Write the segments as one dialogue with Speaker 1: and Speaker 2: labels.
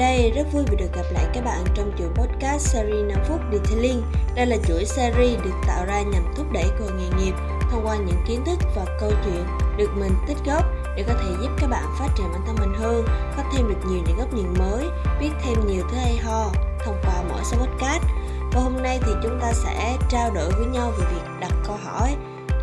Speaker 1: đây rất vui vì được gặp lại các bạn trong chuỗi podcast series 5 phút Detailing. Đây là chuỗi series được tạo ra nhằm thúc đẩy cơ hội nghề nghiệp thông qua những kiến thức và câu chuyện được mình tích góp để có thể giúp các bạn phát triển bản thân mình hơn, có thêm được nhiều những góc nhìn mới, biết thêm nhiều thứ hay ho thông qua mỗi số podcast. Và hôm nay thì chúng ta sẽ trao đổi với nhau về việc đặt câu hỏi.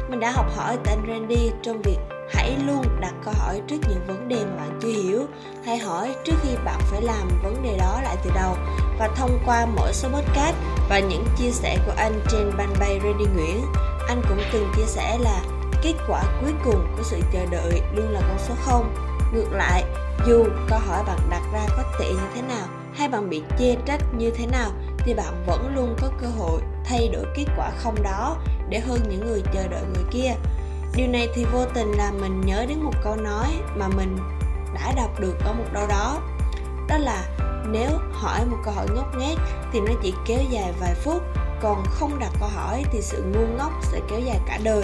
Speaker 1: Mình đã học hỏi từ anh Randy trong việc hãy luôn đặt câu hỏi trước những vấn đề mà bạn chưa hiểu. Hãy hỏi trước khi bạn phải làm vấn đề đó lại từ đầu. Và thông qua mỗi số podcast và những chia sẻ của anh trên fanpage Randy Nguyễn, anh cũng từng chia sẻ là kết quả cuối cùng của sự chờ đợi luôn là con số 0 ngược lại, dù câu hỏi bạn đặt ra có tệ như thế nào hay bạn bị chê trách như thế nào thì bạn vẫn luôn có cơ hội thay đổi kết quả không đó để hơn những người chờ đợi người kia điều này thì vô tình làm mình nhớ đến một câu nói mà mình đã đọc được ở một đâu đó. Đó là, nếu hỏi một câu hỏi ngốc nghếch thì nó chỉ kéo dài vài phút, còn không đặt câu hỏi thì sự ngu ngốc sẽ kéo dài cả đời.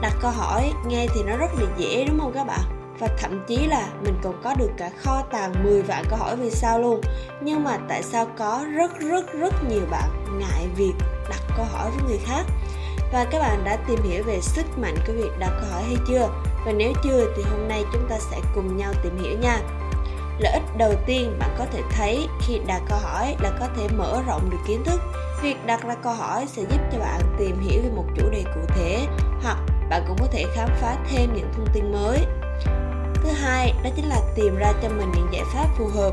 Speaker 1: Đặt câu hỏi nghe thì nó rất là dễ, đúng không các bạn? Và thậm chí là mình còn có được cả kho tàng 10 vạn câu hỏi vì sao luôn. Nhưng mà tại sao có rất rất rất nhiều bạn ngại việc đặt câu hỏi với người khác? Và các bạn đã tìm hiểu về sức mạnh của việc đặt câu hỏi hay chưa? Và nếu chưa thì hôm nay chúng ta sẽ cùng nhau tìm hiểu nha. Lợi ích đầu tiên bạn có thể thấy khi đặt câu hỏi là có thể mở rộng được kiến thức. Việc đặt ra câu hỏi sẽ giúp cho bạn tìm hiểu về một chủ đề cụ thể hoặc bạn cũng có thể khám phá thêm những thông tin mới. Thứ hai, đó chính là tìm ra cho mình những giải pháp phù hợp.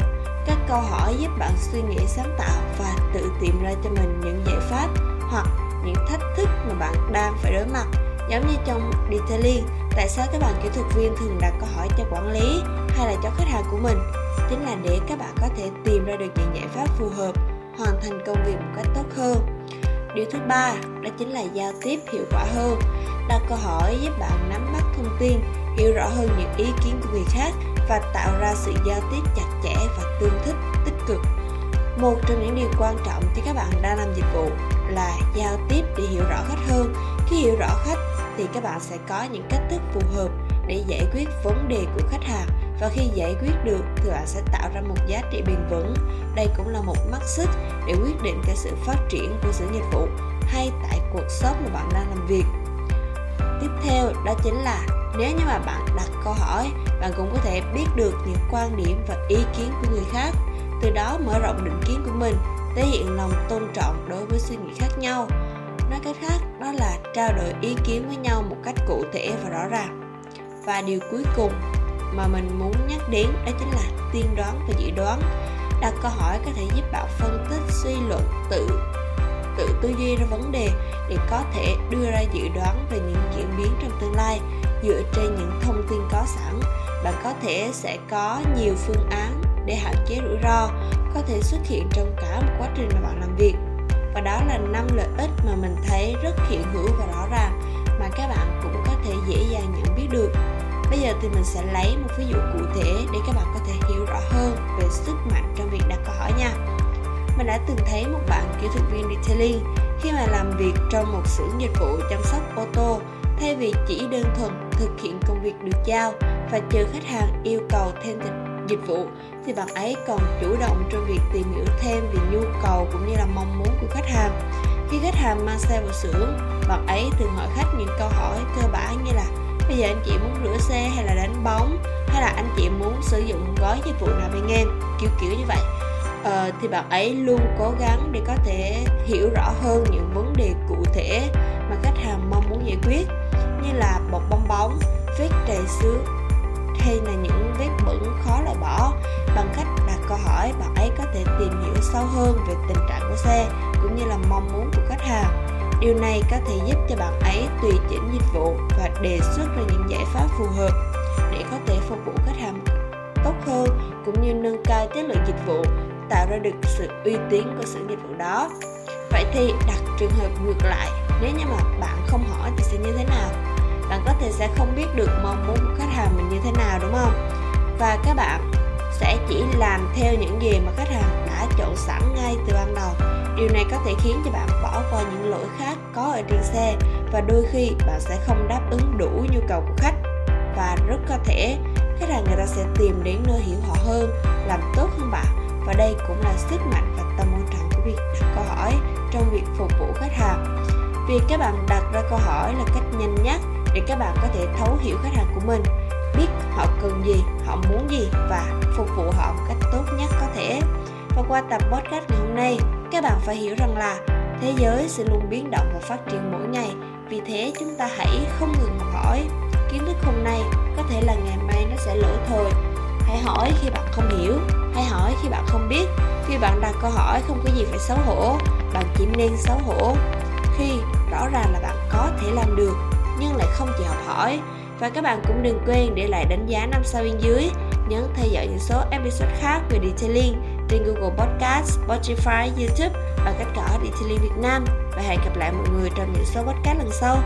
Speaker 1: Các câu hỏi giúp bạn suy nghĩ sáng tạo và tự tìm ra cho mình những giải pháp hoặc những thách thức mà bạn đang phải đối mặt. Giống như trong detailing tại sao các bạn kỹ thuật viên thường đặt câu hỏi cho quản lý hay là cho khách hàng của mình? Chính là để các bạn có thể tìm ra được những giải pháp phù hợp, hoàn thành công việc một cách tốt hơn. Điều thứ ba, đó chính là giao tiếp hiệu quả hơn. Đặt câu hỏi giúp bạn nắm bắt thông tin, hiểu rõ hơn những ý kiến của người khác và tạo ra sự giao tiếp chặt chẽ và tương thích, tích cực. Một trong những điều quan trọng khi các bạn đang làm dịch vụ là giao tiếp để hiểu rõ khách hơn. Khi hiểu rõ khách, thì các bạn sẽ có những cách thức phù hợp để giải quyết vấn đề của khách hàng. Và khi giải quyết được, thì bạn sẽ tạo ra một giá trị bền vững. Đây cũng là một mắt xích để quyết định cái sự phát triển của sự dịch vụ hay tại cuộc shop mà bạn đang làm việc. Tiếp theo, đó chính là nếu như mà bạn đặt câu hỏi, bạn cũng có thể biết được những quan điểm và ý kiến của người khác. Từ đó mở rộng định kiến của mình thể hiện lòng tôn trọng đối với suy nghĩ khác nhau. Nói cách khác, đó là trao đổi ý kiến với nhau một cách cụ thể và rõ ràng. Và điều cuối cùng mà mình muốn nhắc đến, đó chính là tiên đoán và dự đoán. Đặt câu hỏi có thể giúp bạn phân tích, suy luận, tự tự tư duy ra vấn đề để có thể đưa ra dự đoán về những diễn biến trong tương lai. Dựa trên những thông tin có sẵn, bạn có thể sẽ có nhiều phương án để hạn chế rủi ro có thể xuất hiện trong cả một quá trình mà bạn làm việc. Và đó là năm lợi ích mà mình thấy rất hiện hữu và rõ ràng, mà các bạn cũng có thể dễ dàng nhận biết được. Bây giờ thì mình sẽ lấy một ví dụ cụ thể để các bạn có thể hiểu rõ hơn về sức mạnh trong việc đặt câu hỏi nha. Mình đã từng thấy một bạn kỹ thuật viên detailing khi mà làm việc trong một xưởng dịch vụ chăm sóc ô tô, thay vì chỉ đơn thuần thực hiện công việc được giao và chờ khách hàng yêu cầu thêm dịch vụ thì bạn ấy còn chủ động trong việc tìm hiểu thêm về nhu cầu cũng như là mong muốn của khách hàng. Khi khách hàng mang xe vào xưởng bạn ấy thường hỏi khách những câu hỏi cơ bản như là bây giờ anh chị muốn rửa xe hay là đánh bóng? Hay là anh chị muốn sử dụng gói dịch vụ nào bên em kiểu kiểu như vậy. Ờ, thì bạn ấy luôn cố gắng để có thể hiểu rõ hơn những vấn đề cụ thể mà khách hàng mong muốn giải quyết như là bột bong bóng vết trầy xước tìm hiểu sâu hơn về tình trạng của xe, cũng như là mong muốn của khách hàng. Điều này có thể giúp cho bạn ấy tùy chỉnh dịch vụ và đề xuất ra những giải pháp phù hợp để có thể phục vụ khách hàng tốt hơn, cũng như nâng cao chất lượng dịch vụ, tạo ra được sự uy tín của sự dịch vụ đó. Vậy thì đặt trường hợp ngược lại, nếu như mà bạn không hỏi thì sẽ như thế nào? Bạn có thể sẽ không biết được mong muốn của khách hàng mình như thế nào, đúng không? Và các bạn sẽ chỉ làm theo những gì mà khách hàng đã chọn sẵn ngay từ ban đầu. Điều này có thể khiến cho bạn bỏ qua những lỗi khác có ở trên xe và đôi khi bạn sẽ không đáp ứng đủ nhu cầu của khách. Và rất có thể khách hàng người ta sẽ tìm đến nơi hiểu họ hơn, làm tốt hơn bạn. Và đây cũng là sức mạnh và tầm quan trọng của việc đặt câu hỏi trong việc phục vụ khách hàng. Việc các bạn đặt ra câu hỏi là cách nhanh nhất để các bạn có thể thấu hiểu khách hàng của mình. Biết họ cần gì, họ muốn gì và phục vụ họ một cách tốt nhất có thể. Và qua tập podcast ngày hôm nay, các bạn phải hiểu rằng là thế giới sẽ luôn biến động và phát triển mỗi ngày. Vì thế, chúng ta hãy không ngừng học hỏi. Kiến thức hôm nay có thể là ngày mai nó sẽ lỗi thôi hãy hỏi khi bạn không hiểu, hãy hỏi khi bạn không biết. Khi bạn đặt câu hỏi, không có gì phải xấu hổ. Bạn chỉ nên xấu hổ. Khi rõ ràng là bạn có thể làm được, nhưng lại không chịu học hỏi. Và các bạn cũng đừng quên để lại đánh giá 5 sao bên dưới nhấn theo dõi những số episode khác về detailing trên Google Podcast, Spotify, YouTube và cách cỏ Detailing Việt Nam. Và hẹn gặp lại mọi người trong những số podcast lần sau.